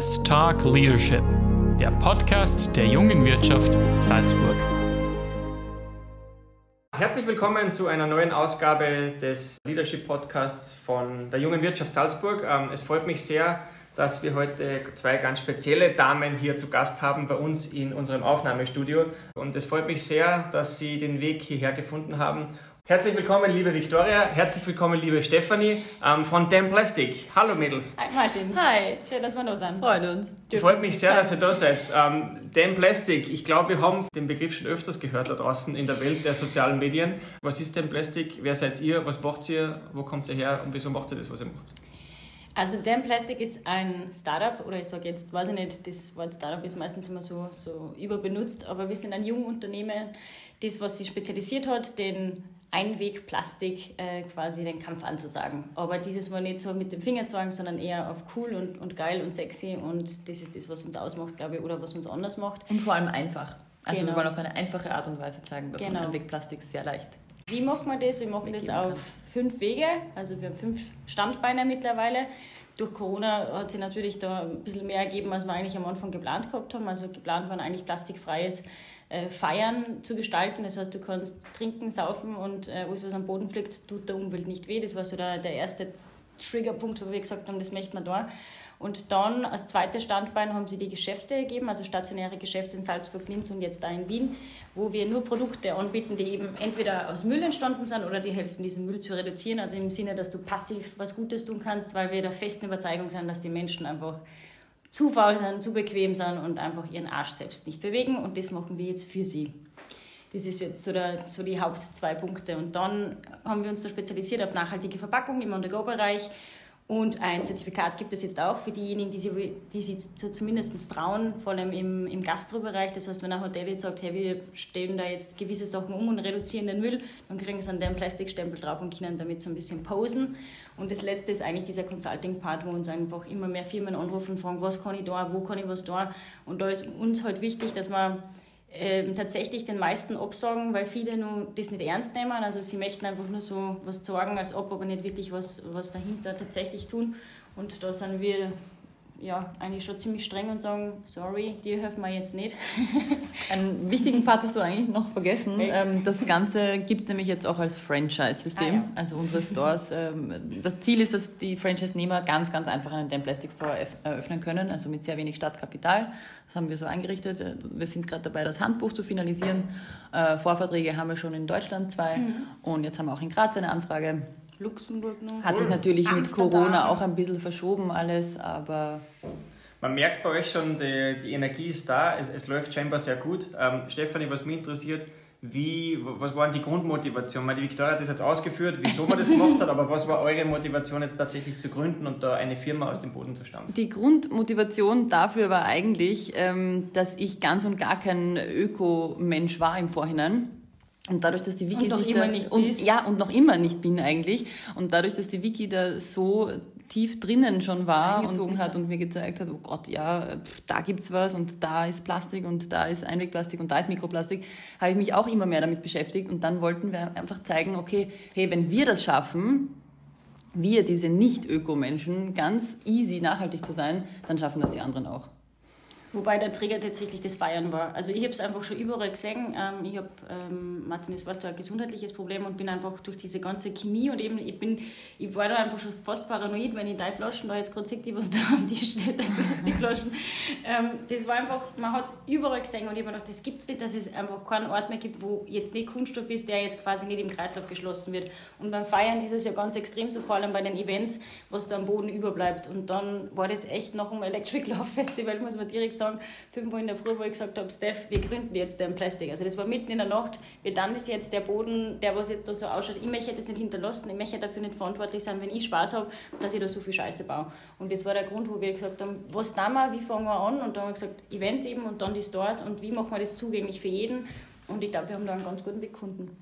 Let's Talk Leadership, der Podcast der jungen Wirtschaft Salzburg. Herzlich willkommen zu einer neuen Ausgabe des Leadership Podcasts von der jungen Wirtschaft Salzburg. Ähm, es freut mich sehr, dass wir heute zwei ganz spezielle Damen hier zu Gast haben bei uns in unserem Aufnahmestudio. Und es freut mich sehr, dass Sie den Weg hierher gefunden haben Herzlich willkommen, liebe Victoria. Herzlich willkommen, liebe Stefanie ähm, von Damn Plastic. Hallo, Mädels. Hi, Martin. Hi, schön, dass wir da sind. Freuen uns. Freut mich sehr, dass ihr da seid. Ähm, Damn Plastic, ich glaube, wir haben den Begriff schon öfters gehört da draußen in der Welt der sozialen Medien. Was ist Damn Plastic? Wer seid ihr? Was macht ihr? Wo kommt ihr her? Und wieso macht ihr das, was ihr macht? Also Damn Plastic ist ein Startup, oder ich sage jetzt, weiß ich nicht, das Wort Startup ist meistens immer so, so überbenutzt, aber wir sind ein Jungunternehmen, das, was sich spezialisiert hat, den Einwegplastik äh, quasi den Kampf anzusagen. Aber dieses Mal nicht so mit dem Fingerzwang, sondern eher auf cool und, und geil und sexy und das ist das, was uns ausmacht, glaube ich, oder was uns anders macht. Und vor allem einfach. Also genau. wir wollen auf eine einfache Art und Weise zeigen, dass genau. man Einwegplastik sehr leicht. Wie machen wir das? Wir machen das auf kann. fünf Wege. Also wir haben fünf Standbeine mittlerweile. Durch Corona hat sich natürlich da ein bisschen mehr ergeben, als wir eigentlich am Anfang geplant gehabt haben. Also geplant waren eigentlich plastikfreies äh, Feiern zu gestalten. Das heißt, du kannst trinken, saufen und äh, alles, was am Boden fliegt, tut der Umwelt nicht weh. Das war so der, der erste Triggerpunkt, wo wir gesagt haben, das möchten wir da. Und dann als zweites Standbein haben sie die Geschäfte gegeben, also stationäre Geschäfte in Salzburg, Linz und jetzt da in Wien, wo wir nur Produkte anbieten, die eben entweder aus Müll entstanden sind oder die helfen, diesen Müll zu reduzieren. Also im Sinne, dass du passiv was Gutes tun kannst, weil wir der festen Überzeugung sind, dass die Menschen einfach zu faul sind, zu bequem sind und einfach ihren Arsch selbst nicht bewegen. Und das machen wir jetzt für sie. Das ist jetzt so, der, so die Haupt zwei Punkte. Und dann haben wir uns da spezialisiert auf nachhaltige Verpackung im On-the-Go-Bereich und ein Zertifikat gibt es jetzt auch für diejenigen, die sich, die sich zumindest trauen, vor allem im, im Gastrobereich. Das heißt, wenn ein Hotel jetzt sagt, hey, wir stellen da jetzt gewisse Sachen um und reduzieren den Müll, dann kriegen sie an den Plastikstempel drauf und können damit so ein bisschen posen. Und das Letzte ist eigentlich dieser Consulting-Part, wo uns einfach immer mehr Firmen anrufen und fragen, was kann ich da, wo kann ich was da. Und da ist uns halt wichtig, dass man ähm, tatsächlich den meisten absagen, weil viele nur das nicht ernst nehmen. Also sie möchten einfach nur so was sagen als ob, aber nicht wirklich was, was dahinter tatsächlich tun. Und da sind wir ja, eigentlich schon ziemlich streng und sagen, sorry, dir helfen wir jetzt nicht. Einen wichtigen Part hast du eigentlich noch vergessen. Ähm, das Ganze gibt es nämlich jetzt auch als Franchise-System. Ah, ja. Also unsere Stores. Ähm, das Ziel ist, dass die Franchise-Nehmer ganz, ganz einfach einen Dan Plastic Store eröffnen können, also mit sehr wenig Stadtkapital. Das haben wir so eingerichtet. Äh, wir sind gerade dabei, das Handbuch zu finalisieren. Äh, Vorverträge haben wir schon in Deutschland zwei mhm. und jetzt haben wir auch in Graz eine Anfrage. Luxemburg noch. Hat sich natürlich Amsterdam. mit Corona auch ein bisschen verschoben alles, aber... Man merkt bei euch schon, die, die Energie ist da, es, es läuft scheinbar sehr gut. Ähm, Stefanie, was mich interessiert, wie, was war die Grundmotivation? Die Victoria hat das jetzt ausgeführt, wieso man das gemacht hat, aber was war eure Motivation jetzt tatsächlich zu gründen und da eine Firma aus dem Boden zu stammen? Die Grundmotivation dafür war eigentlich, ähm, dass ich ganz und gar kein Ökomensch war im Vorhinein und dadurch, dass die Wiki und noch sich immer da, nicht und, bist. ja und noch immer nicht bin eigentlich und dadurch, dass die Wiki da so tief drinnen schon war und hat und mir gezeigt hat, oh Gott, ja, pff, da gibt's was und da ist Plastik und da ist Einwegplastik und da ist Mikroplastik, habe ich mich auch immer mehr damit beschäftigt und dann wollten wir einfach zeigen, okay, hey, wenn wir das schaffen, wir diese Nicht-Öko-Menschen ganz easy nachhaltig zu sein, dann schaffen das die anderen auch. Wobei der Trigger tatsächlich das Feiern war. Also ich habe es einfach schon überall gesehen. Ähm, ich habe, ähm, Martin, das weißt du, ein gesundheitliches Problem und bin einfach durch diese ganze Chemie und eben, ich bin, ich war da einfach schon fast paranoid, wenn ich die Flaschen da jetzt gerade sehe, die was da am Tisch steht, die Flaschen. Ähm, das war einfach, man hat es überall gesehen und ich habe gedacht, das gibt es nicht, dass es einfach keinen Ort mehr gibt, wo jetzt nicht Kunststoff ist, der jetzt quasi nicht im Kreislauf geschlossen wird. Und beim Feiern ist es ja ganz extrem so, vor allem bei den Events, was da am Boden überbleibt. Und dann war das echt nach dem Electric Love Festival, muss man direkt sagen, 5 Uhr in der Früh, wo ich gesagt habe, Steph, wir gründen jetzt den Plastik. Also das war mitten in der Nacht. Wir dann ist jetzt der Boden, der was jetzt da so ausschaut, ich möchte das nicht hinterlassen, ich möchte dafür nicht verantwortlich sein, wenn ich Spaß habe, dass ich da so viel Scheiße baue. Und das war der Grund, wo wir gesagt haben, was tun wir, wie fangen wir an? Und dann haben wir gesagt, Events eben und dann die Stores und wie machen wir das zugänglich für jeden? Und ich glaube, wir haben da einen ganz guten Weg gefunden.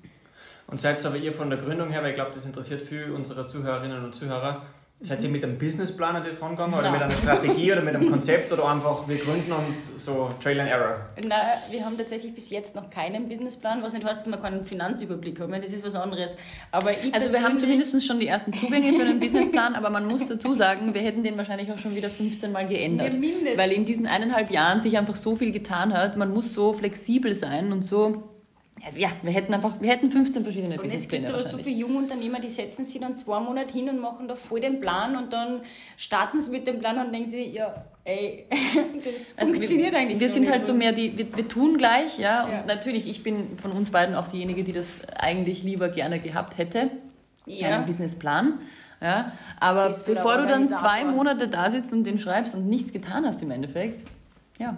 Und seid aber ihr von der Gründung her, weil ich glaube, das interessiert viele unserer Zuhörerinnen und Zuhörer, Seid ihr mit einem Businessplan an das rangegangen oder mit einer Strategie oder mit einem Konzept oder einfach wir gründen und so Trail and Error? Nein, wir haben tatsächlich bis jetzt noch keinen Businessplan, was nicht heißt, dass wir keinen Finanzüberblick haben. Das ist was anderes. Aber also wir haben zumindest schon die ersten Zugänge für einen Businessplan, aber man muss dazu sagen, wir hätten den wahrscheinlich auch schon wieder 15 Mal geändert. Ja, weil in diesen eineinhalb Jahren sich einfach so viel getan hat. Man muss so flexibel sein und so ja, wir hätten einfach, wir hätten 15 verschiedene Und es gibt aber so viele junge Unternehmer, die setzen sich dann zwei Monate hin und machen da voll den Plan und dann starten sie mit dem Plan und denken sie, ja, ey, das also funktioniert wir, eigentlich wir so. Wir sind halt so mehr die, wir, wir tun gleich, ja, und ja. natürlich, ich bin von uns beiden auch diejenige, die das eigentlich lieber gerne gehabt hätte, ja. einen Businessplan. Ja, aber bevor du dann zwei Monate da sitzt und den schreibst und nichts getan hast im Endeffekt, ja.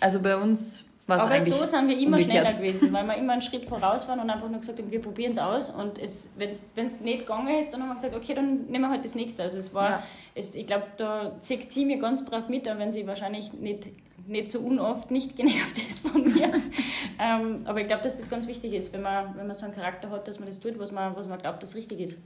Also bei uns was Aber so sind wir immer umgekehrt. schneller gewesen, weil wir immer einen Schritt voraus waren und einfach nur gesagt haben, wir probieren es aus. Und wenn es nicht gegangen ist, dann haben wir gesagt, okay, dann nehmen wir halt das nächste. Also es war, ja. es, ich glaube, da zieht sie mir ganz brav mit, auch wenn sie wahrscheinlich nicht, nicht so unoft nicht genervt ist von mir. ähm, aber ich glaube, dass das ganz wichtig ist, wenn man, wenn man so einen Charakter hat, dass man das tut, was man, was man glaubt, das richtig ist.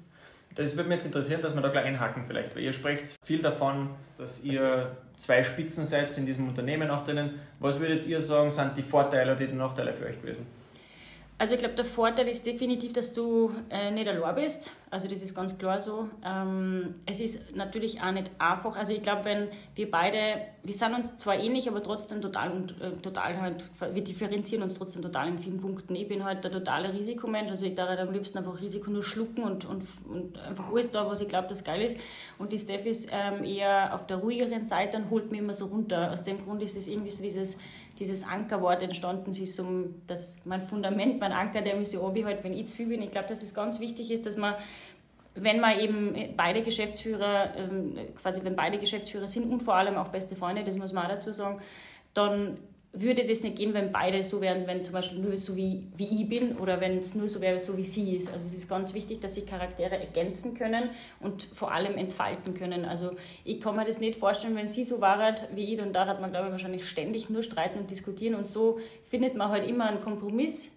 Das würde mich jetzt interessieren, dass wir da gleich einhaken vielleicht, weil ihr sprecht viel davon, dass ihr zwei Spitzen seid in diesem Unternehmen auch drinnen. Was würdet ihr sagen, sind die Vorteile oder die Nachteile für euch gewesen? Also ich glaube, der Vorteil ist definitiv, dass du äh, nicht allein bist. Also das ist ganz klar so. Ähm, es ist natürlich auch nicht einfach. Also ich glaube, wenn wir beide, wir sind uns zwar ähnlich, aber trotzdem total, äh, total halt, wir differenzieren uns trotzdem total in vielen Punkten. Ich bin halt der totale Risikomensch. Also ich darf halt am liebsten einfach Risiko nur schlucken und, und, und einfach alles da, was ich glaube, das geil ist. Und die Steph ist ähm, eher auf der ruhigeren Seite und holt mich immer so runter. Aus dem Grund ist es irgendwie so dieses dieses Ankerwort entstanden ist, um das, mein Fundament, mein Anker, der mich so anbehält, wenn ich zu viel bin. Ich glaube, dass es ganz wichtig ist, dass man wenn man eben beide Geschäftsführer, ähm, quasi wenn beide Geschäftsführer sind und vor allem auch beste Freunde, das muss man auch dazu sagen, dann würde das nicht gehen, wenn beide so wären, wenn zum Beispiel nur so wie, wie ich bin oder wenn es nur so wäre, so wie sie ist. Also es ist ganz wichtig, dass sich Charaktere ergänzen können und vor allem entfalten können. Also ich kann mir das nicht vorstellen, wenn sie so war wie ich, und da hat man, glaube ich, wahrscheinlich ständig nur streiten und diskutieren und so findet man halt immer einen Kompromiss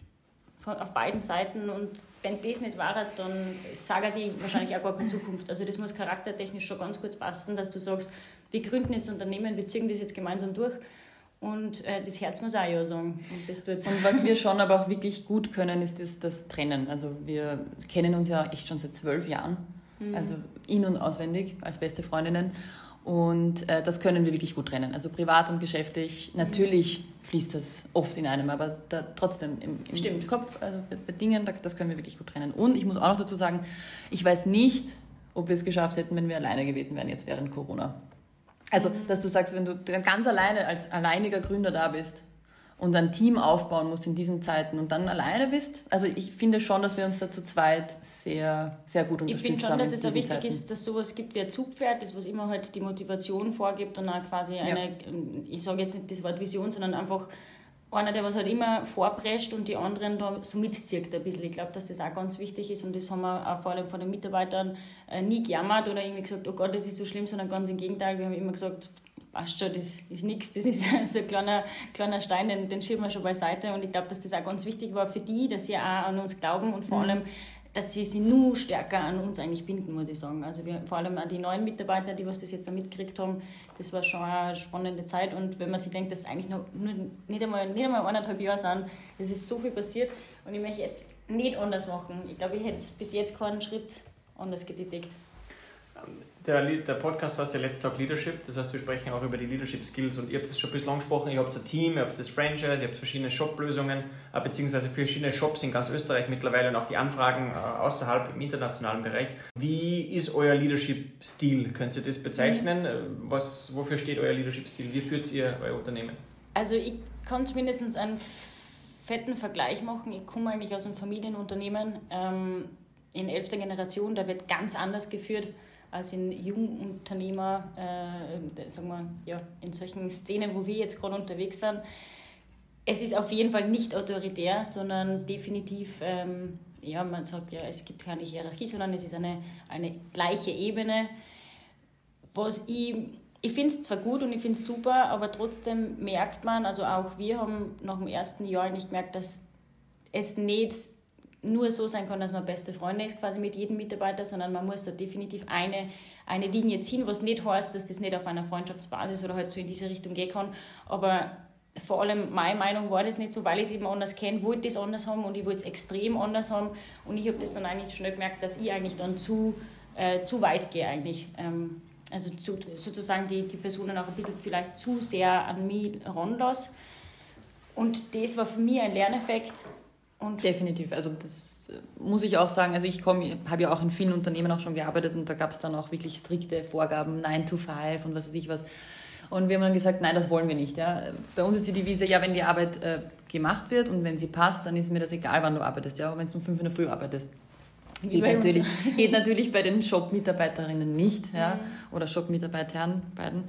auf beiden Seiten und wenn das nicht war, dann sage ich wahrscheinlich auch gar keine Zukunft. Also das muss charaktertechnisch schon ganz kurz passen, dass du sagst, wir gründen jetzt Unternehmen, wir ziehen das jetzt gemeinsam durch und äh, das Herz muss auch ja sagen. Und, und was wir schon aber auch wirklich gut können, ist das, das Trennen. Also wir kennen uns ja echt schon seit zwölf Jahren. Mhm. Also in- und auswendig als beste Freundinnen. Und äh, das können wir wirklich gut trennen. Also privat und geschäftlich. Natürlich fließt das oft in einem, aber da, trotzdem im, im Kopf, also bei Dingen, das können wir wirklich gut trennen. Und ich muss auch noch dazu sagen, ich weiß nicht, ob wir es geschafft hätten, wenn wir alleine gewesen wären jetzt während Corona. Also, dass du sagst, wenn du ganz alleine als alleiniger Gründer da bist und ein Team aufbauen musst in diesen Zeiten und dann alleine bist. Also ich finde schon, dass wir uns da zu zweit sehr, sehr gut unterstützt haben. Ich finde schon, dass es auch wichtig Zeiten. ist, dass sowas gibt wie ein Zugpferd, das was immer halt die Motivation vorgibt und auch quasi eine, ja. ich sage jetzt nicht das Wort Vision, sondern einfach einer, der was halt immer vorprescht und die anderen da so mitzieht ein bisschen. Ich glaube, dass das auch ganz wichtig ist und das haben wir auch vor allem von den Mitarbeitern äh, nie gejammert oder irgendwie gesagt, oh Gott, das ist so schlimm, sondern ganz im Gegenteil. Wir haben immer gesagt, passt schon, das ist nichts, das ist so ein kleiner, kleiner Stein, den, den schieben wir schon beiseite und ich glaube, dass das auch ganz wichtig war für die, dass sie auch an uns glauben und vor mhm. allem dass sie sich nur stärker an uns eigentlich binden, muss ich sagen. Also wir, vor allem an die neuen Mitarbeiter, die was das jetzt mitgekriegt haben, das war schon eine spannende Zeit. Und wenn man sich denkt, dass eigentlich noch nur, nicht, einmal, nicht einmal eineinhalb Jahre sind, es ist so viel passiert und ich möchte jetzt nicht anders machen. Ich glaube, ich hätte bis jetzt keinen Schritt anders getätigt. Der, der Podcast heißt ja Let's Talk Leadership, das heißt, wir sprechen auch über die Leadership Skills und ihr habt es schon ein bisschen angesprochen, ihr habt ein Team, ihr habt das Franchise, ihr habt verschiedene Shop-Lösungen, äh, beziehungsweise verschiedene Shops in ganz Österreich mittlerweile und auch die Anfragen äh, außerhalb im internationalen Bereich. Wie ist euer Leadership-Stil? Könnt ihr das bezeichnen? Mhm. Äh, was, wofür steht euer Leadership-Stil? Wie führt ihr euer Unternehmen? Also ich kann zumindest einen fetten Vergleich machen. Ich komme eigentlich aus einem Familienunternehmen ähm, in elfter Generation, da wird ganz anders geführt als in Jungunternehmer, äh, sagen wir, ja, in solchen Szenen, wo wir jetzt gerade unterwegs sind. Es ist auf jeden Fall nicht autoritär, sondern definitiv, ähm, ja, man sagt ja, es gibt keine Hierarchie, sondern es ist eine, eine gleiche Ebene. Was ich, ich finde es zwar gut und ich finde es super, aber trotzdem merkt man, also auch wir haben nach dem ersten Jahr nicht gemerkt, dass es nicht nur so sein kann, dass man beste Freunde ist quasi mit jedem Mitarbeiter, sondern man muss da definitiv eine, eine Linie ziehen, was nicht heißt, dass das nicht auf einer Freundschaftsbasis oder halt so in diese Richtung gehen kann. Aber vor allem meine Meinung war das nicht so, weil ich es eben anders kenne, wollte ich das anders haben und ich wollte es extrem anders haben. Und ich habe das dann eigentlich schnell gemerkt, dass ich eigentlich dann zu, äh, zu weit gehe eigentlich. Ähm, also zu, sozusagen die, die Personen auch ein bisschen vielleicht zu sehr an mich ranlasse. Und das war für mich ein Lerneffekt, und Definitiv. Also das muss ich auch sagen. Also ich komme, habe ja auch in vielen Unternehmen auch schon gearbeitet und da gab es dann auch wirklich strikte Vorgaben, 9 to 5 und was weiß ich was. Und wir haben dann gesagt, nein, das wollen wir nicht. Ja. Bei uns ist die Devise, ja, wenn die Arbeit äh, gemacht wird und wenn sie passt, dann ist mir das egal, wann du arbeitest. Ja, wenn du um 5 in der Früh arbeitest. Geht natürlich, geht natürlich bei den Shop-Mitarbeiterinnen nicht, ja, mhm. oder Shop-Mitarbeitern, beiden.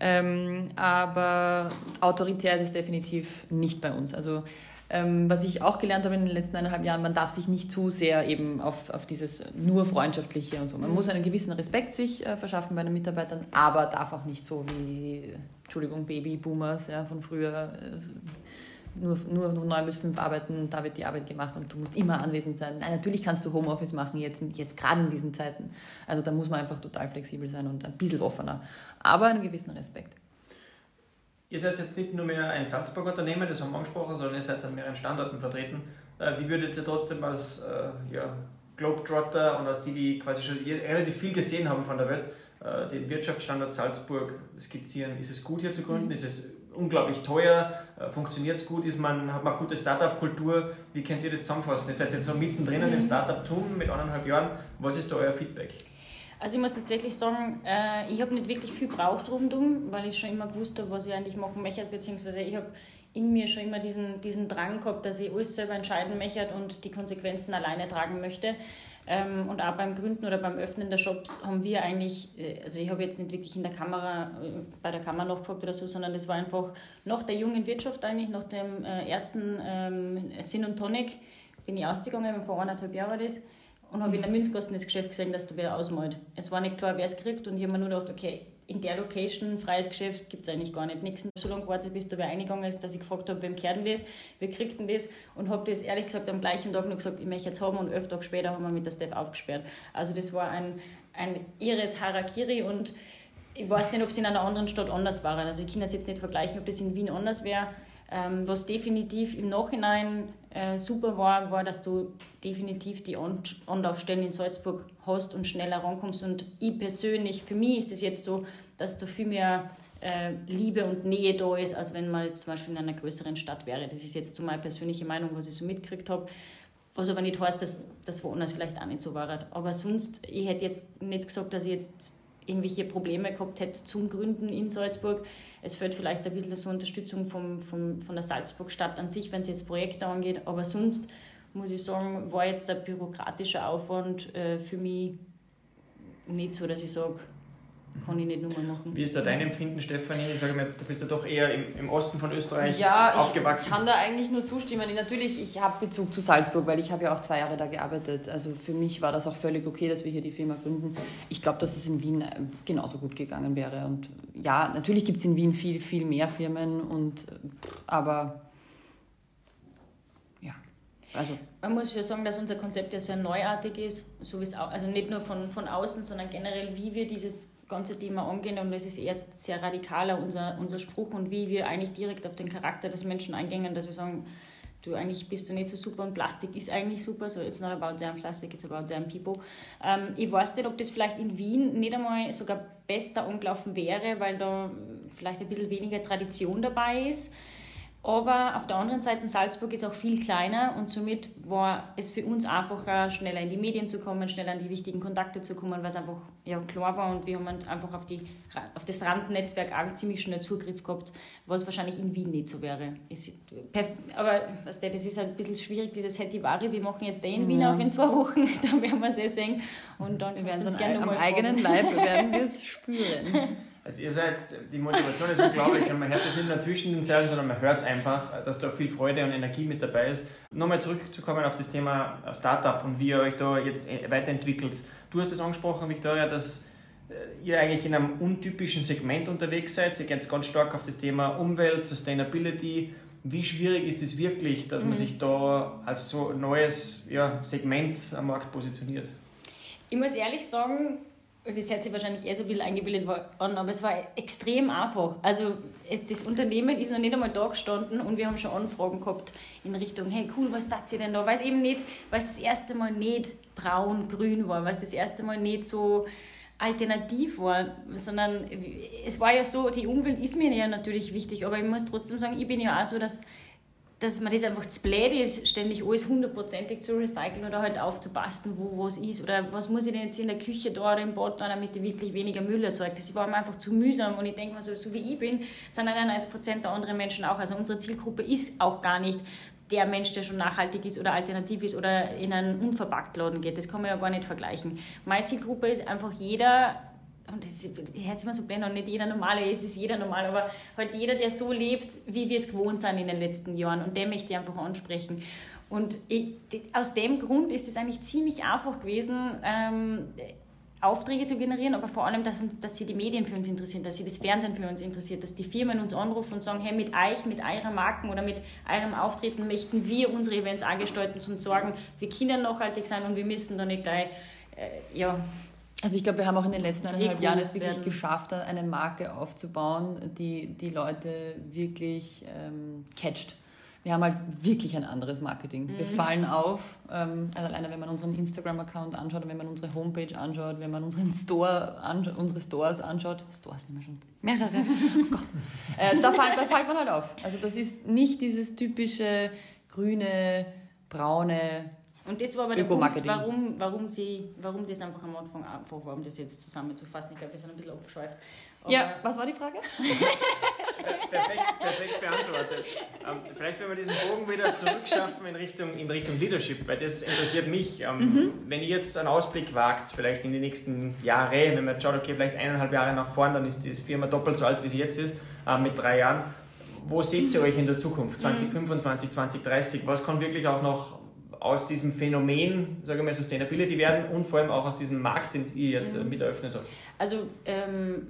Ähm, aber autoritär ist es definitiv nicht bei uns. Also ähm, was ich auch gelernt habe in den letzten eineinhalb Jahren, man darf sich nicht zu sehr eben auf, auf dieses nur Freundschaftliche und so. Man mhm. muss einen gewissen Respekt sich äh, verschaffen bei den Mitarbeitern, aber darf auch nicht so wie, Entschuldigung, Baby-Boomers ja, von früher äh, nur, nur neun bis fünf arbeiten da wird die Arbeit gemacht und du musst immer anwesend sein. Nein, natürlich kannst du Homeoffice machen, jetzt, jetzt gerade in diesen Zeiten. Also da muss man einfach total flexibel sein und ein bisschen offener, aber einen gewissen Respekt. Ihr seid jetzt nicht nur mehr ein Salzburger Unternehmen, das haben wir angesprochen, sondern ihr seid an mehreren Standorten vertreten. Äh, wie würdet ihr trotzdem als äh, ja, Globetrotter und als die, die quasi schon relativ viel gesehen haben von der Welt, äh, den Wirtschaftsstandort Salzburg skizzieren? Ist es gut hier zu gründen? Mhm. Ist es unglaublich teuer? Funktioniert es gut? Ist man, hat man gute Startup-Kultur? Wie könnt ihr das zusammenfassen? Ihr seid jetzt so mittendrin mhm. im Startup-Tum mit eineinhalb Jahren. Was ist da euer Feedback? Also ich muss tatsächlich sagen, äh, ich habe nicht wirklich viel braucht rundum, weil ich schon immer gewusst habe, was ich eigentlich machen möchte, beziehungsweise ich habe in mir schon immer diesen, diesen Drang gehabt, dass ich alles selber entscheiden möchte und die Konsequenzen alleine tragen möchte. Ähm, und auch beim Gründen oder beim Öffnen der Shops haben wir eigentlich, äh, also ich habe jetzt nicht wirklich in der Kamera, äh, bei der Kamera nachgefragt oder so, sondern das war einfach nach der jungen Wirtschaft eigentlich, nach dem ersten ähm, Sin und Tonic, bin ich ausgegangen, vor anderthalb Jahren war das und habe in der Münzkosten das Geschäft gesehen, dass da wer ausmalt. Es war nicht klar, wer es kriegt und ich habe mir nur gedacht, okay, in der Location, freies Geschäft, gibt es eigentlich gar nicht. Nichts so lange gewartet, bis da wer eingegangen ist, dass ich gefragt habe, wem gehört denn das, wer kriegt denn das und habe das ehrlich gesagt am gleichen Tag noch gesagt, ich möchte jetzt haben und elf Tage später haben wir mit der Steph aufgesperrt. Also das war ein, ein irres Harakiri und ich weiß nicht, ob es in einer anderen Stadt anders war. Also ich kann jetzt nicht vergleichen, ob das in Wien anders wäre. Ähm, was definitiv im Nachhinein äh, super war, war, dass du definitiv die Anlaufstellen in Salzburg hast und schneller rankommst. Und ich persönlich, für mich ist es jetzt so, dass da viel mehr äh, Liebe und Nähe da ist, als wenn man zum Beispiel in einer größeren Stadt wäre. Das ist jetzt so meine persönliche Meinung, was ich so mitgekriegt habe. Was aber nicht heißt, dass das woanders vielleicht auch nicht so war. Aber sonst, ich hätte jetzt nicht gesagt, dass ich jetzt irgendwelche Probleme gehabt hätte zum Gründen in Salzburg. Es fehlt vielleicht ein bisschen so Unterstützung vom, vom, von der Salzburg-Stadt an sich, wenn es jetzt Projekte angeht. Aber sonst muss ich sagen, war jetzt der bürokratische Aufwand äh, für mich nicht so, dass ich sage, kann ich nicht nochmal machen. Wie ist da dein Empfinden, Stefanie? Ich sage mal, du bist ja doch eher im, im Osten von Österreich ja, aufgewachsen. Ja, ich kann da eigentlich nur zustimmen. Natürlich, ich habe Bezug zu Salzburg, weil ich habe ja auch zwei Jahre da gearbeitet. Also für mich war das auch völlig okay, dass wir hier die Firma gründen. Ich glaube, dass es in Wien äh, genauso gut gegangen wäre. Und ja, natürlich gibt es in Wien viel, viel mehr Firmen, und, aber ja, also man muss ja sagen, dass unser Konzept ja sehr neuartig ist, so also nicht nur von, von außen, sondern generell, wie wir dieses ganze Thema angehen und es ist eher sehr radikaler unser, unser Spruch und wie wir eigentlich direkt auf den Charakter des Menschen eingehen, dass wir sagen, du eigentlich bist du nicht so super und Plastik ist eigentlich super, so it's not about them Plastic, it's about them people. Ähm, ich weiß nicht, ob das vielleicht in Wien nicht einmal sogar besser angelaufen wäre, weil da vielleicht ein bisschen weniger Tradition dabei ist. Aber auf der anderen Seite, Salzburg ist auch viel kleiner und somit war es für uns einfacher, schneller in die Medien zu kommen, schneller an die wichtigen Kontakte zu kommen, weil es einfach ja, klar war und wir haben halt einfach auf, die, auf das Randnetzwerk auch ziemlich schnell Zugriff gehabt, was wahrscheinlich in Wien nicht so wäre. aber was das ist halt ein bisschen schwierig, dieses Hetivari, wir machen jetzt den in Wien ja. auf in zwei Wochen, da werden wir es eh sehen. Und dann wir werden es am eigenen Leib werden wir es spüren. Also ihr seid, die Motivation ist unglaublich und man hört es nicht nur zwischen den Zeilen, sondern man hört es einfach, dass da viel Freude und Energie mit dabei ist. Nochmal zurückzukommen auf das Thema Startup und wie ihr euch da jetzt äh, weiterentwickelt. Du hast es angesprochen, Victoria, dass äh, ihr eigentlich in einem untypischen Segment unterwegs seid. Ihr geht ganz stark auf das Thema Umwelt, Sustainability. Wie schwierig ist es wirklich, dass man mhm. sich da als so neues ja, Segment am Markt positioniert? Ich muss ehrlich sagen, das hört sich wahrscheinlich eher so ein bisschen eingebildet an, aber es war extrem einfach. Also äh, das Unternehmen ist noch nicht einmal da gestanden und wir haben schon Anfragen gehabt in Richtung, hey cool, was tat ihr denn da? Weil es eben nicht, weil es das erste Mal nicht braun, grün war, weil es das erste Mal nicht so alternativ war, sondern es war ja so, die Umwelt ist mir ja natürlich wichtig, aber ich muss trotzdem sagen, ich bin ja auch so, dass dass man das einfach zu blöd ist, ständig alles hundertprozentig zu recyceln oder halt aufzupassen, wo was ist. Oder was muss ich denn jetzt in der Küche da oder im Bad da, damit ich wirklich weniger Müll erzeugt. Das war mir einfach zu mühsam. Und ich denke mal, so, so wie ich bin, sind 91 Prozent der anderen Menschen auch. Also unsere Zielgruppe ist auch gar nicht der Mensch, der schon nachhaltig ist oder alternativ ist oder in einen Unverpacktladen geht. Das kann man ja gar nicht vergleichen. Meine Zielgruppe ist einfach jeder, und das hört sich immer so blöd an, nicht jeder Normale, es ist jeder normal, aber halt jeder, der so lebt, wie wir es gewohnt sind in den letzten Jahren. Und den möchte ich einfach ansprechen. Und ich, aus dem Grund ist es eigentlich ziemlich einfach gewesen, ähm, Aufträge zu generieren, aber vor allem, dass, uns, dass sie die Medien für uns interessieren, dass sie das Fernsehen für uns interessiert, dass die Firmen uns anrufen und sagen, hey, mit euch, mit eurer Marken oder mit eurem Auftreten möchten wir unsere Events auch gestalten, zum zu sorgen, wir können nachhaltig sein und wir müssen da nicht gleich, äh, ja, also ich glaube, wir haben auch in den letzten eineinhalb Jahren es wirklich werden. geschafft, eine Marke aufzubauen, die die Leute wirklich ähm, catcht. Wir haben halt wirklich ein anderes Marketing. Mhm. Wir fallen auf, ähm, also alleine wenn man unseren Instagram-Account anschaut, wenn man unsere Homepage anschaut, wenn man unseren Store anschaut, unsere Stores anschaut, Stores haben wir schon mehrere, oh Gott, äh, da, fällt, da fällt man halt auf. Also das ist nicht dieses typische grüne, braune, und das war aber der Punkt, warum, warum, sie, warum das einfach am Anfang einfach war, um das jetzt zusammenzufassen. Ich glaube, wir sind ein bisschen abgeschweift. Aber ja, was war die Frage? perfekt, perfekt beantwortet. Ähm, vielleicht, wenn wir diesen Bogen wieder zurückschaffen in Richtung, in Richtung Leadership, weil das interessiert mich. Ähm, mhm. Wenn ihr jetzt einen Ausblick wagt, vielleicht in die nächsten Jahre, wenn man schaut, okay, vielleicht eineinhalb Jahre nach vorn, dann ist die Firma doppelt so alt, wie sie jetzt ist, äh, mit drei Jahren. Wo seht ihr euch in der Zukunft? 2025, 2030? Was kann wirklich auch noch aus diesem Phänomen, sage ich mal, Sustainability werden und vor allem auch aus diesem Markt, den ihr jetzt mhm. mit eröffnet habt? Also, ähm,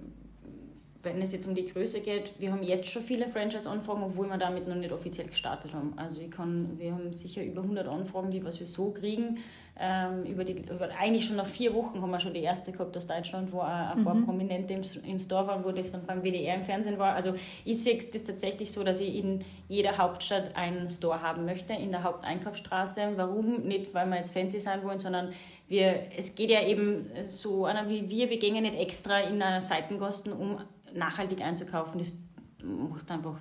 wenn es jetzt um die Größe geht, wir haben jetzt schon viele Franchise-Anfragen, obwohl wir damit noch nicht offiziell gestartet haben. Also ich kann, wir haben sicher über 100 Anfragen, die was wir so kriegen. Ähm, über die, über, eigentlich schon nach vier Wochen haben wir schon die erste gehabt aus Deutschland, wo ein, paar mhm. Prominente im, im Store waren, wo das dann beim WDR im Fernsehen war. Also ich sehe das tatsächlich so, dass ich in jeder Hauptstadt einen Store haben möchte, in der Haupteinkaufsstraße. Warum? Nicht, weil wir jetzt fancy sein wollen, sondern wir, es geht ja eben so einer wie wir, wir gehen nicht extra in einer Seitengasten, um nachhaltig einzukaufen. Das macht einfach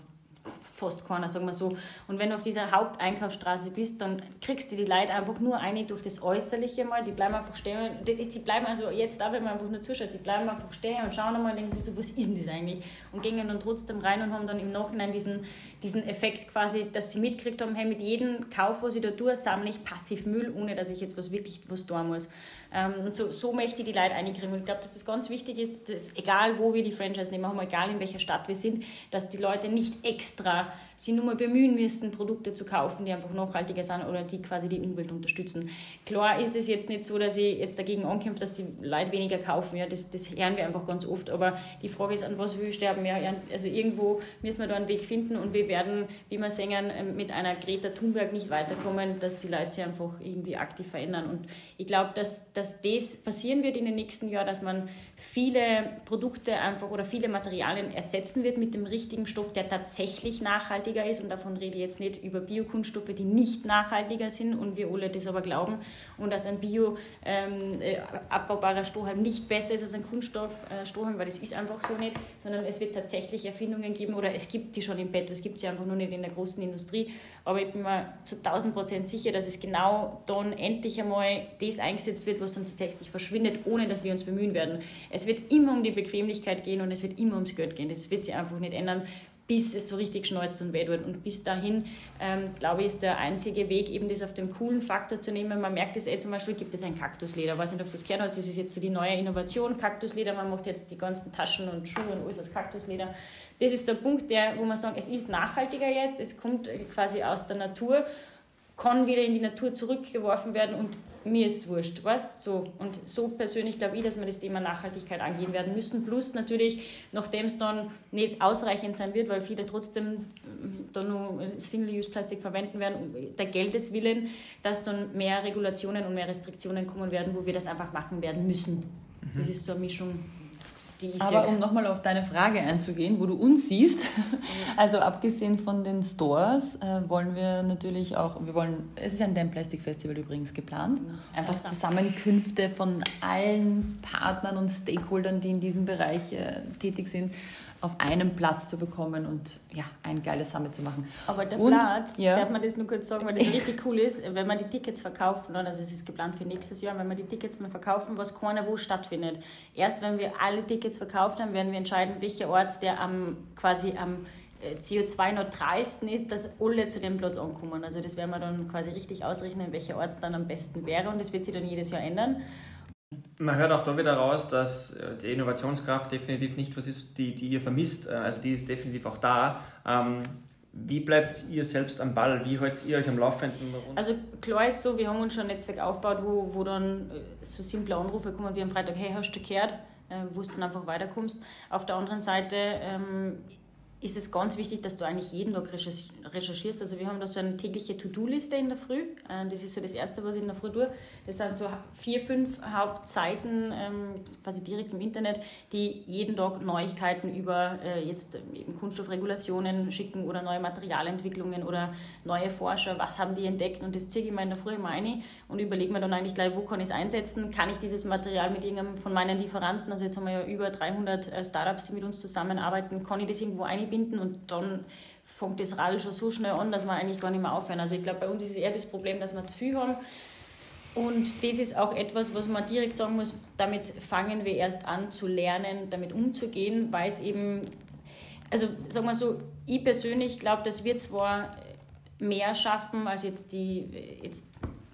fast keiner, sagen wir so. Und wenn du auf dieser Haupteinkaufsstraße bist, dann kriegst du die Leute einfach nur ein durch das Äußerliche mal, die bleiben einfach stehen. Die bleiben also jetzt da, wenn man einfach nur zuschaut, die bleiben einfach stehen und schauen einmal und denken sich so, was ist denn das eigentlich? Und gehen dann trotzdem rein und haben dann im Nachhinein diesen, diesen Effekt quasi, dass sie mitgekriegt haben, hey, mit jedem Kauf, was ich da tue, sammle ich passiv Müll, ohne dass ich jetzt was wirklich was tun muss. Ähm, und so, so möchte ich die Leute einkriegen. Und ich glaube, dass das ganz wichtig ist, dass egal wo wir die Franchise nehmen, auch egal in welcher Stadt wir sind, dass die Leute nicht extra sich nur mal bemühen müssen, Produkte zu kaufen, die einfach nachhaltiger sind oder die quasi die Umwelt unterstützen. Klar ist es jetzt nicht so, dass ich jetzt dagegen ankämpfe, dass die Leute weniger kaufen. Ja, das, das hören wir einfach ganz oft. Aber die Frage ist, an was will ich sterben? Ja, also irgendwo müssen wir da einen Weg finden und wir werden, wie wir sehen, mit einer Greta Thunberg nicht weiterkommen, dass die Leute sich einfach irgendwie aktiv verändern. Und ich glaube, dass dass das passieren wird in den nächsten Jahren, dass man viele Produkte einfach oder viele Materialien ersetzen wird mit dem richtigen Stoff, der tatsächlich nachhaltiger ist. Und davon rede ich jetzt nicht über Biokunststoffe, die nicht nachhaltiger sind und wir alle das aber glauben. Und dass ein bio ähm, äh, Strohhalm nicht besser ist als ein Kunststoff-Strohhalm, äh, weil das ist einfach so nicht, sondern es wird tatsächlich Erfindungen geben oder es gibt die schon im Bett, es gibt sie einfach nur nicht in der großen Industrie. Aber ich bin mir zu 1000 Prozent sicher, dass es genau dann endlich einmal das eingesetzt wird, was dann tatsächlich verschwindet, ohne dass wir uns bemühen werden. Es wird immer um die Bequemlichkeit gehen und es wird immer ums Geld gehen. Das wird sich einfach nicht ändern, bis es so richtig schneuzt und weh wird. Und bis dahin, ähm, glaube ich, ist der einzige Weg, eben das auf den coolen Faktor zu nehmen. Man merkt es eh zum Beispiel, gibt es ein Kaktusleder. Ich weiß nicht, ob Sie das gehört das ist jetzt so die neue Innovation, Kaktusleder. Man macht jetzt die ganzen Taschen und Schuhe und alles aus Kaktusleder. Das ist so ein Punkt, der, wo man sagt, es ist nachhaltiger jetzt, es kommt quasi aus der Natur kann wieder in die Natur zurückgeworfen werden und mir ist es wurscht, weißt so. Und so persönlich glaube ich, dass wir das Thema Nachhaltigkeit angehen werden müssen. Plus natürlich, nachdem es dann nicht ausreichend sein wird, weil viele trotzdem äh, dann nur Single-Use-Plastik verwenden werden, der Geldeswillen, dass dann mehr Regulationen und mehr Restriktionen kommen werden, wo wir das einfach machen werden müssen. Mhm. Das ist so eine Mischung aber um nochmal auf deine Frage einzugehen, wo du uns siehst, also abgesehen von den Stores, äh, wollen wir natürlich auch, wir wollen, es ist ein Damn Plastic Festival übrigens geplant, einfach Zusammenkünfte von allen Partnern und Stakeholdern, die in diesem Bereich äh, tätig sind, auf einem Platz zu bekommen und ja, ein geiles Summit zu machen. Aber der und, Platz, ja. darf man das nur kurz sagen, weil das richtig cool ist, wenn man die Tickets verkaufen, also es ist geplant für nächstes Jahr, wenn wir die Tickets noch verkaufen, was keiner wo stattfindet. Erst wenn wir alle Tickets verkauft haben, werden wir entscheiden, welcher Ort der am quasi am äh, CO2-neutralsten ist, dass alle zu dem Platz ankommen. Also das werden wir dann quasi richtig ausrechnen, welcher Ort dann am besten wäre und das wird sich dann jedes Jahr ändern. Man hört auch da wieder raus, dass äh, die Innovationskraft definitiv nicht was ist, die, die ihr vermisst. Äh, also die ist definitiv auch da. Ähm, wie bleibt ihr selbst am Ball? Wie haltet ihr euch am Laufenden? Also klar ist so, wir haben uns schon ein Netzwerk aufgebaut, wo, wo dann äh, so simple Anrufe kommen wie am Freitag, hey, hast du gehört? wo du dann einfach weiterkommst. Auf der anderen Seite ähm, ist es ganz wichtig, dass du eigentlich jeden Tag recherchierst. Also wir haben da so eine tägliche To-Do-Liste in der Früh. Äh, das ist so das Erste, was ich in der Früh tue. Das sind so vier, fünf Hauptseiten, ähm, quasi direkt im Internet, die jeden Tag Neuigkeiten über äh, jetzt eben Kunststoffregulationen schicken oder neue Materialentwicklungen oder neue Forscher, was haben die entdeckt und das ziehe ich mir in der Früh immer ein und überlege mir dann eigentlich gleich, wo kann ich es einsetzen, kann ich dieses Material mit irgendeinem von meinen Lieferanten, also jetzt haben wir ja über 300 äh, Startups, die mit uns zusammenarbeiten, kann ich das irgendwo einbinden und dann fängt das Rad schon so schnell an, dass wir eigentlich gar nicht mehr aufhören. Also ich glaube, bei uns ist eher das Problem, dass wir zu viel haben. Und das ist auch etwas, was man direkt sagen muss, damit fangen wir erst an zu lernen, damit umzugehen, weil es eben, also sagen wir so, ich persönlich glaube, dass wir zwar mehr schaffen als jetzt die, jetzt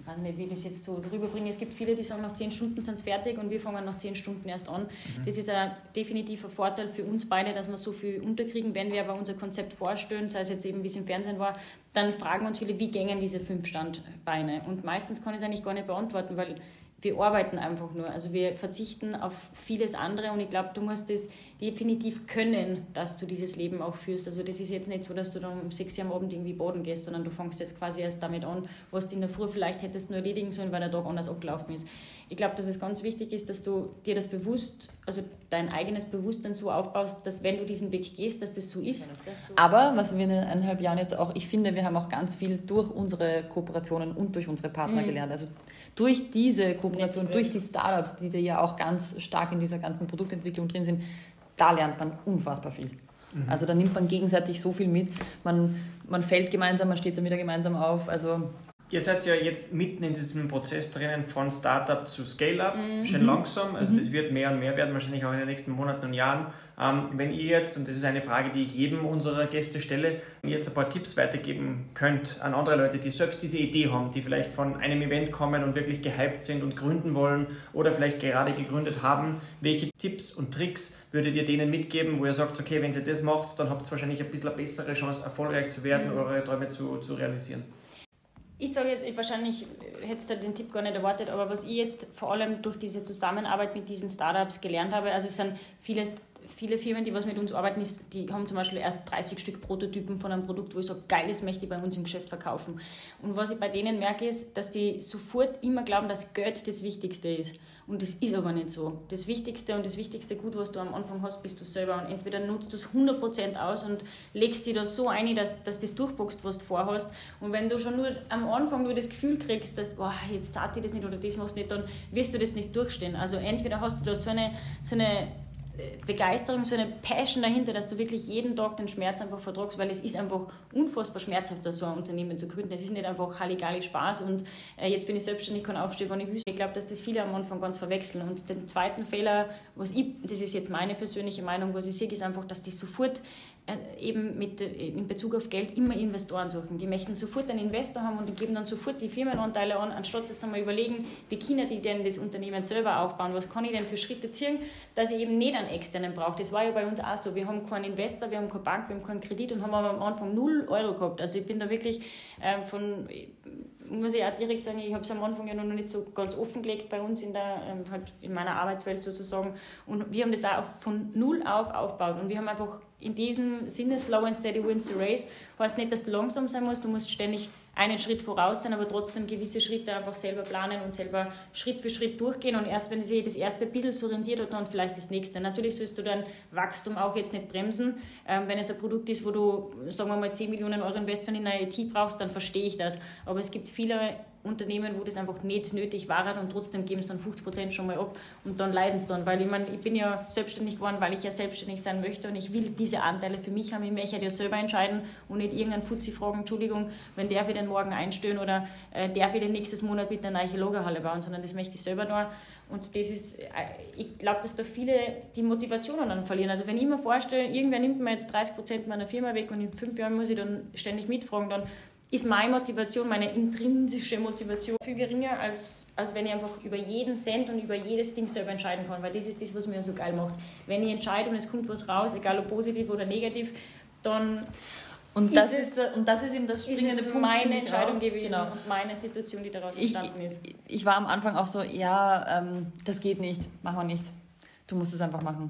ich weiß nicht, wie ich das jetzt so drüber bringe. Es gibt viele, die sagen, nach zehn Stunden sind sie fertig und wir fangen nach zehn Stunden erst an. Mhm. Das ist ein definitiver Vorteil für uns beide, dass wir so viel unterkriegen. Wenn wir aber unser Konzept vorstellen, sei es jetzt eben, wie es im Fernsehen war, dann fragen uns viele, wie gängen diese fünf Standbeine? Und meistens kann ich es eigentlich gar nicht beantworten, weil wir arbeiten einfach nur. Also wir verzichten auf vieles andere und ich glaube, du musst es definitiv können, dass du dieses Leben auch führst. Also das ist jetzt nicht so, dass du dann um sechs Uhr am Abend irgendwie baden gehst, sondern du fängst jetzt quasi erst damit an, was du in der Früh vielleicht hättest nur erledigen sollen, weil der Tag anders abgelaufen ist. Ich glaube, dass es ganz wichtig ist, dass du dir das bewusst, also dein eigenes Bewusstsein so aufbaust, dass wenn du diesen Weg gehst, dass das so ist. Aber was wir in den eineinhalb Jahren jetzt auch, ich finde, wir haben auch ganz viel durch unsere Kooperationen und durch unsere Partner mhm. gelernt. Also durch diese Kooperation, durch die Startups, die da ja auch ganz stark in dieser ganzen Produktentwicklung drin sind, da lernt man unfassbar viel. Mhm. Also da nimmt man gegenseitig so viel mit. Man, man fällt gemeinsam, man steht dann wieder gemeinsam auf. Also Ihr seid ja jetzt mitten in diesem Prozess drinnen von Startup zu Scale-up, mhm. schön langsam. Also mhm. das wird mehr und mehr werden, wahrscheinlich auch in den nächsten Monaten und Jahren. Ähm, wenn ihr jetzt, und das ist eine Frage, die ich jedem unserer Gäste stelle, wenn ihr jetzt ein paar Tipps weitergeben könnt an andere Leute, die selbst diese Idee haben, die vielleicht von einem Event kommen und wirklich gehypt sind und gründen wollen oder vielleicht gerade gegründet haben, welche Tipps und Tricks würdet ihr denen mitgeben, wo ihr sagt, okay, wenn ihr das macht, dann habt ihr wahrscheinlich ein bisschen eine bessere Chance, erfolgreich zu werden, mhm. eure Träume zu, zu realisieren? Ich sage jetzt, wahrscheinlich hättest du den Tipp gar nicht erwartet, aber was ich jetzt vor allem durch diese Zusammenarbeit mit diesen Startups gelernt habe, also es sind viele, viele Firmen, die was mit uns arbeiten, ist, die haben zum Beispiel erst 30 Stück Prototypen von einem Produkt, wo ich sage, geiles möchte ich bei uns im Geschäft verkaufen. Und was ich bei denen merke, ist, dass die sofort immer glauben, dass Geld das Wichtigste ist. Und das ist aber nicht so. Das Wichtigste und das wichtigste Gut, was du am Anfang hast, bist du selber. Und entweder nutzt du es 100% aus und legst dir das so ein, dass, dass das durchboxt, was du vorhast. Und wenn du schon nur am Anfang nur das Gefühl kriegst, dass, boah, jetzt tat ich das nicht oder das machst du nicht, dann wirst du das nicht durchstehen. Also entweder hast du da so eine, so eine Begeisterung, so eine Passion dahinter, dass du wirklich jeden Tag den Schmerz einfach vertragst, weil es ist einfach unfassbar schmerzhaft, so ein Unternehmen zu gründen. Es ist nicht einfach Halligalli Spaß und äh, jetzt bin ich selbstständig, kann aufstehen, wann ich will. Ich glaube, dass das viele am Anfang ganz verwechseln. Und den zweiten Fehler, was ich, das ist jetzt meine persönliche Meinung, was ich sehe, ist einfach, dass die sofort eben mit, äh, in Bezug auf Geld immer Investoren suchen. Die möchten sofort einen Investor haben und die geben dann sofort die Firmenanteile an, anstatt dass sie mal überlegen, wie können die denn das Unternehmen selber aufbauen, was kann ich denn für Schritte ziehen, dass ich eben nicht einen externen brauche. Das war ja bei uns auch so. Wir haben keinen Investor, wir haben keine Bank, wir haben keinen Kredit und haben aber am Anfang null Euro gehabt. Also ich bin da wirklich äh, von muss ich auch direkt sagen, ich habe es am Anfang ja noch nicht so ganz offengelegt bei uns in, der, ähm, halt in meiner Arbeitswelt sozusagen. Und wir haben das auch von null auf aufgebaut. Und wir haben einfach in diesem Sinne, slow and steady wins the race, heißt nicht, dass du langsam sein musst, du musst ständig einen Schritt voraus sein, aber trotzdem gewisse Schritte einfach selber planen und selber Schritt für Schritt durchgehen und erst wenn sich das erste bisschen so orientiert hat, dann vielleicht das nächste. Natürlich sollst du dein Wachstum auch jetzt nicht bremsen. Ähm, wenn es ein Produkt ist, wo du, sagen wir mal, 10 Millionen Euro Investment in eine IT brauchst, dann verstehe ich das. Aber es gibt viele Unternehmen, wo das einfach nicht nötig war und trotzdem geben es dann 50 Prozent schon mal ab und dann leiden es dann, weil ich meine, ich bin ja selbstständig geworden, weil ich ja selbstständig sein möchte und ich will diese Anteile für mich haben, ich möchte ja selber entscheiden und nicht irgendeinen Fuzzi fragen, Entschuldigung, wenn der den Morgen einstellen oder äh, der für den nächsten Monat mit einer neue Lagerhalle bauen, sondern das möchte ich selber da und das ist, äh, ich glaube, dass da viele die Motivationen dann verlieren. Also wenn ich mir vorstelle, irgendwer nimmt mir jetzt 30 Prozent meiner Firma weg und in fünf Jahren muss ich dann ständig mitfragen, dann ist meine Motivation, meine intrinsische Motivation viel geringer, als, als wenn ich einfach über jeden Cent und über jedes Ding selber entscheiden kann, weil das ist das, was mir so geil macht. Wenn ich entscheide und es kommt was raus, egal ob positiv oder negativ, dann und das, ist, und das ist eben das springende ist Punkt. meine Entscheidung auch. gewesen genau. und meine Situation, die daraus entstanden ich, ist. Ich war am Anfang auch so, ja, ähm, das geht nicht, machen wir nicht. Du musst es einfach machen.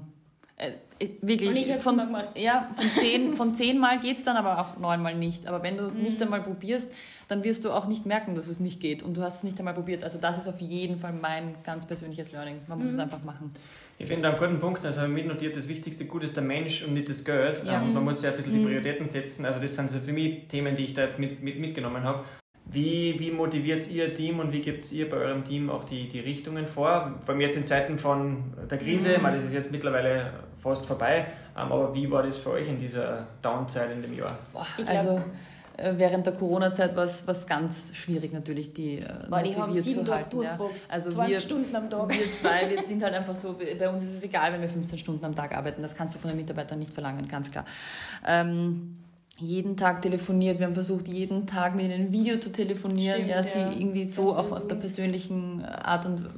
Äh, wirklich, von, ja, von, zehn, von zehn Mal geht es dann aber auch neunmal nicht. Aber wenn du mhm. nicht einmal probierst, dann wirst du auch nicht merken, dass es nicht geht. Und du hast es nicht einmal probiert. Also das ist auf jeden Fall mein ganz persönliches Learning. Man muss mhm. es einfach machen. Ich finde einen guten Punkt, also mitnotiert, das wichtigste Gut ist der Mensch und nicht das Geld. Ja. Und man muss ja ein bisschen die mhm. Prioritäten setzen. Also das sind so für mich Themen, die ich da jetzt mit, mit, mitgenommen habe. Wie, wie motiviert ihr Team und wie gibt ihr bei eurem Team auch die, die Richtungen vor? Vor allem jetzt in Zeiten von der Krise, mhm. weil das ist jetzt mittlerweile fast vorbei, ähm, aber wie war das für euch in dieser Downzeit in dem Jahr? Also äh, während der Corona-Zeit war es ganz schwierig natürlich, die äh, Weil die haben sieben Tage ja. Also 20 wir, Stunden am Tag. Wir zwei, wir sind halt einfach so, bei uns ist es egal, wenn wir 15 Stunden am Tag arbeiten, das kannst du von den Mitarbeitern nicht verlangen, ganz klar. Ähm, jeden Tag telefoniert. Wir haben versucht, jeden Tag mit ihnen ein Video zu telefonieren, Stimmt, ja, sie ja. irgendwie so auch auf der persönlichen Art und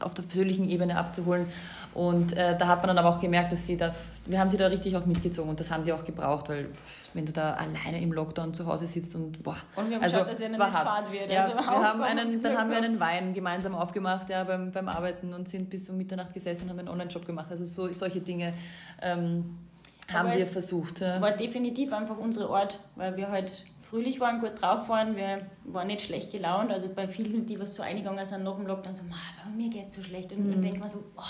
auf der persönlichen Ebene abzuholen. Und äh, da hat man dann aber auch gemerkt, dass sie da, wir haben sie da richtig auch mitgezogen und das haben die auch gebraucht, weil wenn du da alleine im Lockdown zu Hause sitzt und boah, und wir haben also, geschaut, dass es war hart. wird. Ja, also wir haben einen, dann haben wir einen Wein gemeinsam aufgemacht ja, beim, beim Arbeiten und sind bis um Mitternacht gesessen und haben einen Online-Job gemacht. Also so, solche Dinge ähm, haben Aber wir versucht. Ja. War definitiv einfach unsere Ort, weil wir halt fröhlich waren, gut drauf waren, wir waren nicht schlecht gelaunt. Also bei vielen, die was so eingegangen sind nach dem Lockdown, so, bei mir geht es so schlecht. Und mhm. dann denkt man so, oh,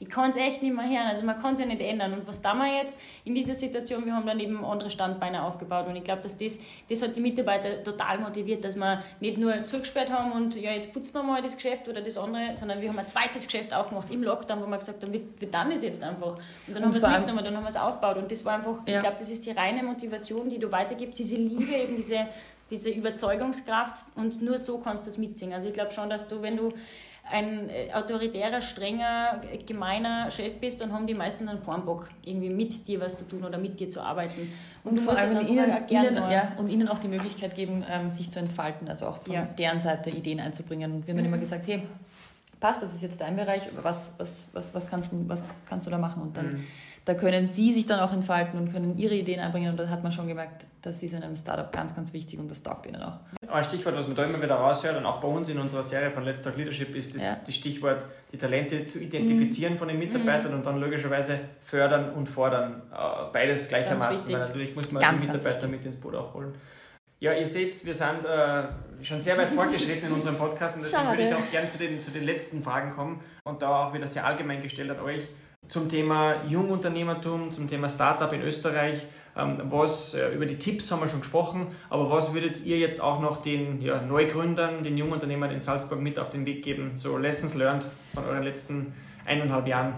ich kann es echt nicht mehr hören. Also man kann es ja nicht ändern. Und was da wir jetzt in dieser Situation? Wir haben dann eben andere Standbeine aufgebaut. Und ich glaube, dass das, das hat die Mitarbeiter total motiviert, dass wir nicht nur zugesperrt haben und ja, jetzt putzen wir mal das Geschäft oder das andere, sondern wir haben ein zweites Geschäft aufgemacht im Lockdown, wo wir gesagt haben, wir, wir dann ist jetzt einfach. Und dann und haben wir es mitgenommen, dann haben wir es aufgebaut. Und das war einfach, ja. ich glaube, das ist die reine Motivation, die du weitergibst, diese Liebe, eben diese, diese Überzeugungskraft und nur so kannst du es mitsingen. Also ich glaube schon, dass du, wenn du ein äh, autoritärer, strenger, gemeiner Chef bist, dann haben die meisten dann keinen Bock, irgendwie mit dir was zu tun oder mit dir zu arbeiten. Und, und vor allem ihnen, ihnen, ja, und ihnen auch die Möglichkeit geben, ähm, sich zu entfalten, also auch von ja. deren Seite Ideen einzubringen. Und wir haben dann immer mhm. gesagt, hey, passt, das ist jetzt dein Bereich, was, was, was, was, kannst, du, was kannst du da machen? Und dann mhm da können sie sich dann auch entfalten und können ihre Ideen einbringen. Und da hat man schon gemerkt, das ist in einem Startup ganz, ganz wichtig und das taugt ihnen auch. Ein Stichwort, was man da immer wieder raushört und auch bei uns in unserer Serie von Let's Talk Leadership ist das, ja. das Stichwort, die Talente zu identifizieren mhm. von den Mitarbeitern mhm. und dann logischerweise fördern und fordern. Äh, beides gleichermaßen, weil natürlich muss man ganz, die Mitarbeiter mit ins Boot auch holen. Ja, ihr seht, wir sind äh, schon sehr weit fortgeschritten in unserem Podcast und deswegen Schade. würde ich auch gerne zu den, zu den letzten Fragen kommen und da auch wieder sehr allgemein gestellt an euch zum Thema Jungunternehmertum, zum Thema Startup in Österreich. Ähm, was, äh, über die Tipps haben wir schon gesprochen, aber was würdet ihr jetzt auch noch den ja, Neugründern, den Jungunternehmern in Salzburg mit auf den Weg geben? So Lessons learned von euren letzten eineinhalb Jahren?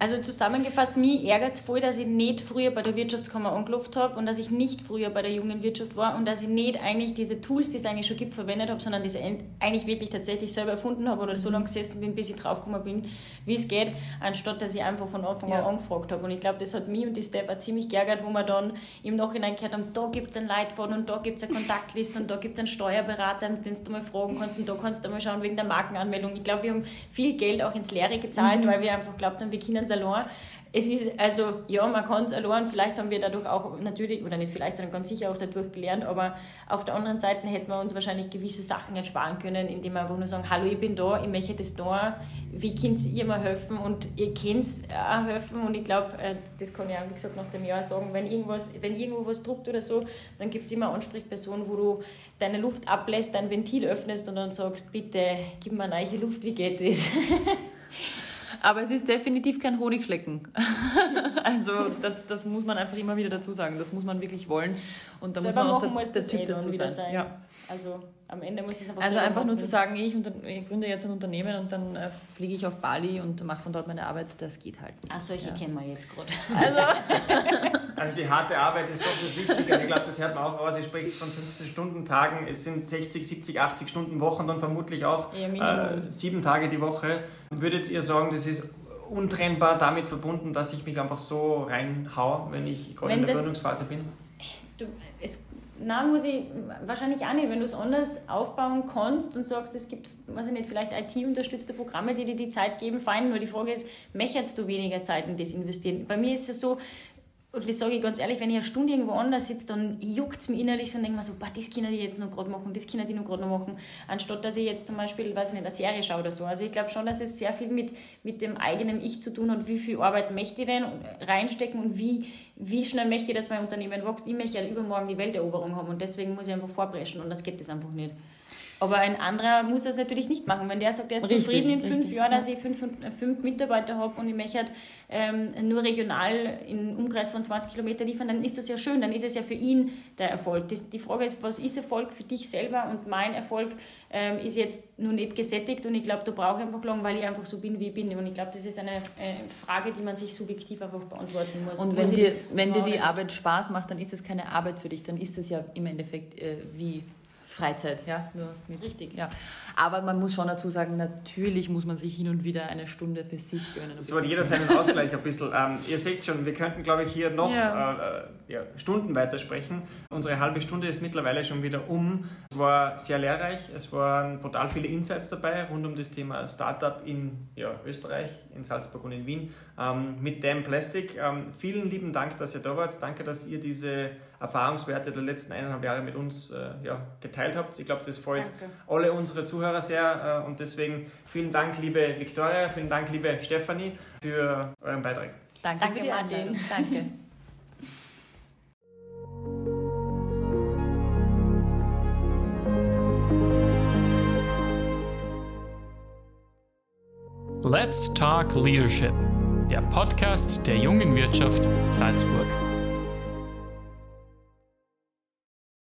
Also zusammengefasst, mich ärgert es voll, dass ich nicht früher bei der Wirtschaftskammer angeklopft habe und dass ich nicht früher bei der jungen Wirtschaft war und dass ich nicht eigentlich diese Tools, die es eigentlich schon gibt, verwendet habe, sondern diese eigentlich wirklich tatsächlich selber erfunden habe oder so lange gesessen bin, bis ich draufgekommen bin, wie es geht, anstatt dass ich einfach von Anfang an angefragt habe. Und ich glaube, das hat mich und die Steph auch ziemlich geärgert, wo wir dann im Nachhinein gehört haben, da gibt es einen Leitfaden und da gibt es eine Kontaktliste und da gibt es einen Steuerberater, mit dem du mal fragen kannst und da kannst du mal schauen wegen der Markenanmeldung. Ich glaube, wir haben viel Geld auch ins Leere gezahlt, mhm. weil wir einfach glaubt haben, wir können es allein es ist, also ja, man kann es allein, vielleicht haben wir dadurch auch natürlich, oder nicht vielleicht, sondern ganz sicher auch dadurch gelernt, aber auf der anderen Seite hätten wir uns wahrscheinlich gewisse Sachen ersparen können, indem wir einfach nur sagen, hallo, ich bin da, ich möchte das da, wie könnt ihr mir helfen und ihr könnt auch helfen und ich glaube, äh, das kann ich auch, wie gesagt, nach dem Jahr sagen, wenn, irgendwas, wenn irgendwo was druckt oder so, dann gibt es immer eine Ansprechperson, wo du deine Luft ablässt, dein Ventil öffnest und dann sagst, bitte, gib mir neue Luft, wie geht das? Aber es ist definitiv kein Honigschlecken. also das, das muss man einfach immer wieder dazu sagen. Das muss man wirklich wollen. Und da Selber muss man auch der, der Typ eh dazu sein. sein. Ja. Also am Ende muss es einfach Also einfach nur zu sagen, ich, ich, gründe jetzt ein Unternehmen und dann äh, fliege ich auf Bali und mache von dort meine Arbeit, das geht halt. Ach, solche ja. kennen wir jetzt gerade. Also. also die harte Arbeit ist doch das Wichtige. Ich glaube, das hört man auch raus. Ich spreche von 15-Stunden-Tagen. Es sind 60, 70, 80 Stunden Wochen dann vermutlich auch ja, äh, sieben Tage die Woche. Würdet ihr sagen, das ist untrennbar damit verbunden, dass ich mich einfach so reinhaue, wenn ich gerade in der Gründungsphase bin? Du, es Nein, muss ich wahrscheinlich auch nicht. Wenn du es anders aufbauen kannst und sagst, es gibt, weiß ich nicht, vielleicht IT-unterstützte Programme, die dir die Zeit geben, fein. Nur die Frage ist, möchtest du weniger Zeit in das investieren? Bei mir ist es so, und das sage ich ganz ehrlich, wenn ich eine Stunde irgendwo anders sitze, dann juckt es mir innerlich so und denke mir so, boah, das können die jetzt noch gerade machen, das können die noch gerade noch machen, anstatt dass ich jetzt zum Beispiel, weiß ich nicht, eine Serie schaue oder so. Also ich glaube schon, dass es sehr viel mit, mit dem eigenen Ich zu tun hat, wie viel Arbeit möchte ich denn reinstecken und wie, wie schnell möchte ich, dass mein Unternehmen wächst. Ich möchte ja übermorgen die Welteroberung haben und deswegen muss ich einfach vorbrechen und das geht das einfach nicht. Aber ein anderer muss das natürlich nicht machen. Wenn der sagt, er ist richtig, zufrieden in fünf richtig, Jahren, dass ich fünf, fünf Mitarbeiter habe und ich möchte ähm, nur regional im Umkreis von 20 Kilometern liefern, dann ist das ja schön, dann ist es ja für ihn der Erfolg. Das, die Frage ist, was ist Erfolg für dich selber? Und mein Erfolg ähm, ist jetzt nur nicht gesättigt und ich glaube, da brauche ich einfach lang, weil ich einfach so bin, wie ich bin. Und ich glaube, das ist eine äh, Frage, die man sich subjektiv einfach beantworten muss. Und wenn, dir, wenn dir die Arbeit Spaß macht, dann ist es keine Arbeit für dich, dann ist es ja im Endeffekt äh, wie Freizeit, ja, nur mit, Richtig. Ja. Aber man muss schon dazu sagen, natürlich muss man sich hin und wieder eine Stunde für sich gönnen. Es hat jeder seinen Ausgleich ein bisschen. Ähm, ihr seht schon, wir könnten, glaube ich, hier noch ja. Äh, ja, Stunden weitersprechen. Unsere halbe Stunde ist mittlerweile schon wieder um. Es war sehr lehrreich, es waren brutal viele Insights dabei rund um das Thema Startup in ja, Österreich, in Salzburg und in Wien ähm, mit Damn Plastic. Ähm, vielen lieben Dank, dass ihr da wart. Danke, dass ihr diese Erfahrungswerte der letzten eineinhalb Jahre mit uns äh, ja, geteilt habt. Ich glaube, das freut Danke. alle unsere Zuhörer sehr äh, und deswegen vielen Dank, liebe Viktoria, vielen Dank, liebe Stefanie, für euren Beitrag. Danke, Danke für die Einladung. Danke. Let's Talk Leadership, der Podcast der jungen Wirtschaft Salzburg.